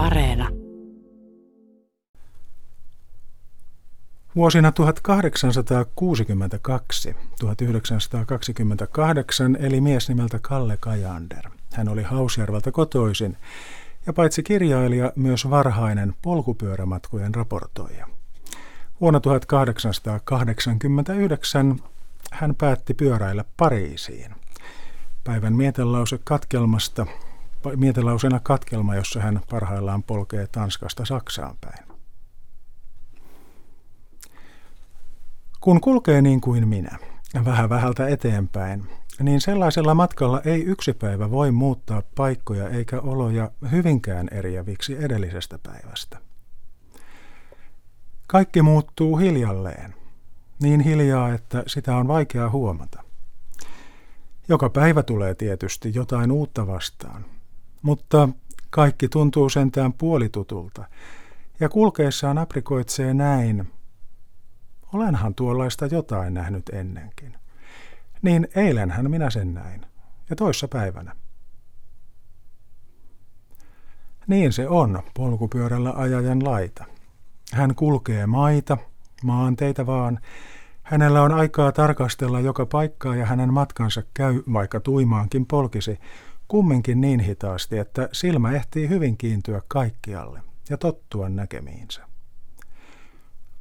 Areena. Vuosina 1862-1928 eli mies nimeltä Kalle Kajander. Hän oli Hausjärveltä kotoisin ja paitsi kirjailija myös varhainen polkupyörämatkojen raportoija. Vuonna 1889 hän päätti pyöräillä Pariisiin. Päivän mietelause katkelmasta, mietelausena katkelma, jossa hän parhaillaan polkee Tanskasta Saksaan päin. Kun kulkee niin kuin minä, vähän vähältä eteenpäin, niin sellaisella matkalla ei yksi päivä voi muuttaa paikkoja eikä oloja hyvinkään eriäviksi edellisestä päivästä. Kaikki muuttuu hiljalleen, niin hiljaa, että sitä on vaikea huomata. Joka päivä tulee tietysti jotain uutta vastaan, mutta kaikki tuntuu sentään puolitutulta, ja kulkeessaan aprikoitsee näin. Olenhan tuollaista jotain nähnyt ennenkin. Niin eilenhän minä sen näin, ja toissa päivänä. Niin se on polkupyörällä ajajan laita. Hän kulkee maita, maanteita vaan. Hänellä on aikaa tarkastella joka paikkaa ja hänen matkansa käy, vaikka tuimaankin polkisi, kumminkin niin hitaasti, että silmä ehtii hyvin kiintyä kaikkialle ja tottua näkemiinsä.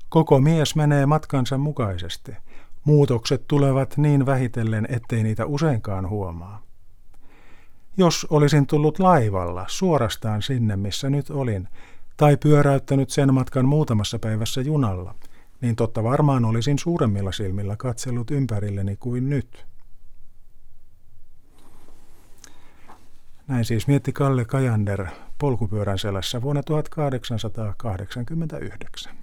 Koko mies menee matkansa mukaisesti. Muutokset tulevat niin vähitellen, ettei niitä useinkaan huomaa. Jos olisin tullut laivalla suorastaan sinne, missä nyt olin, tai pyöräyttänyt sen matkan muutamassa päivässä junalla, niin totta varmaan olisin suuremmilla silmillä katsellut ympärilleni kuin nyt. Näin siis mietti Kalle Kajander polkupyörän selässä vuonna 1889.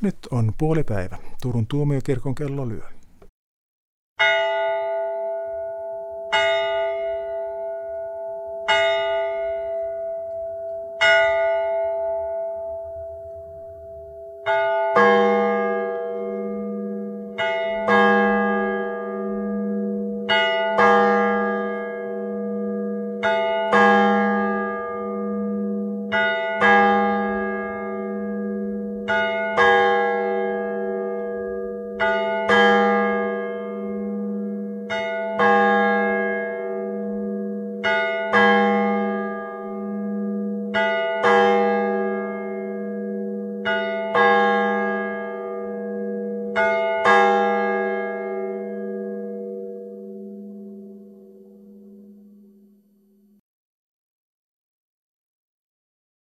Nyt on puolipäivä. Turun tuomiokirkon kello lyö. thank you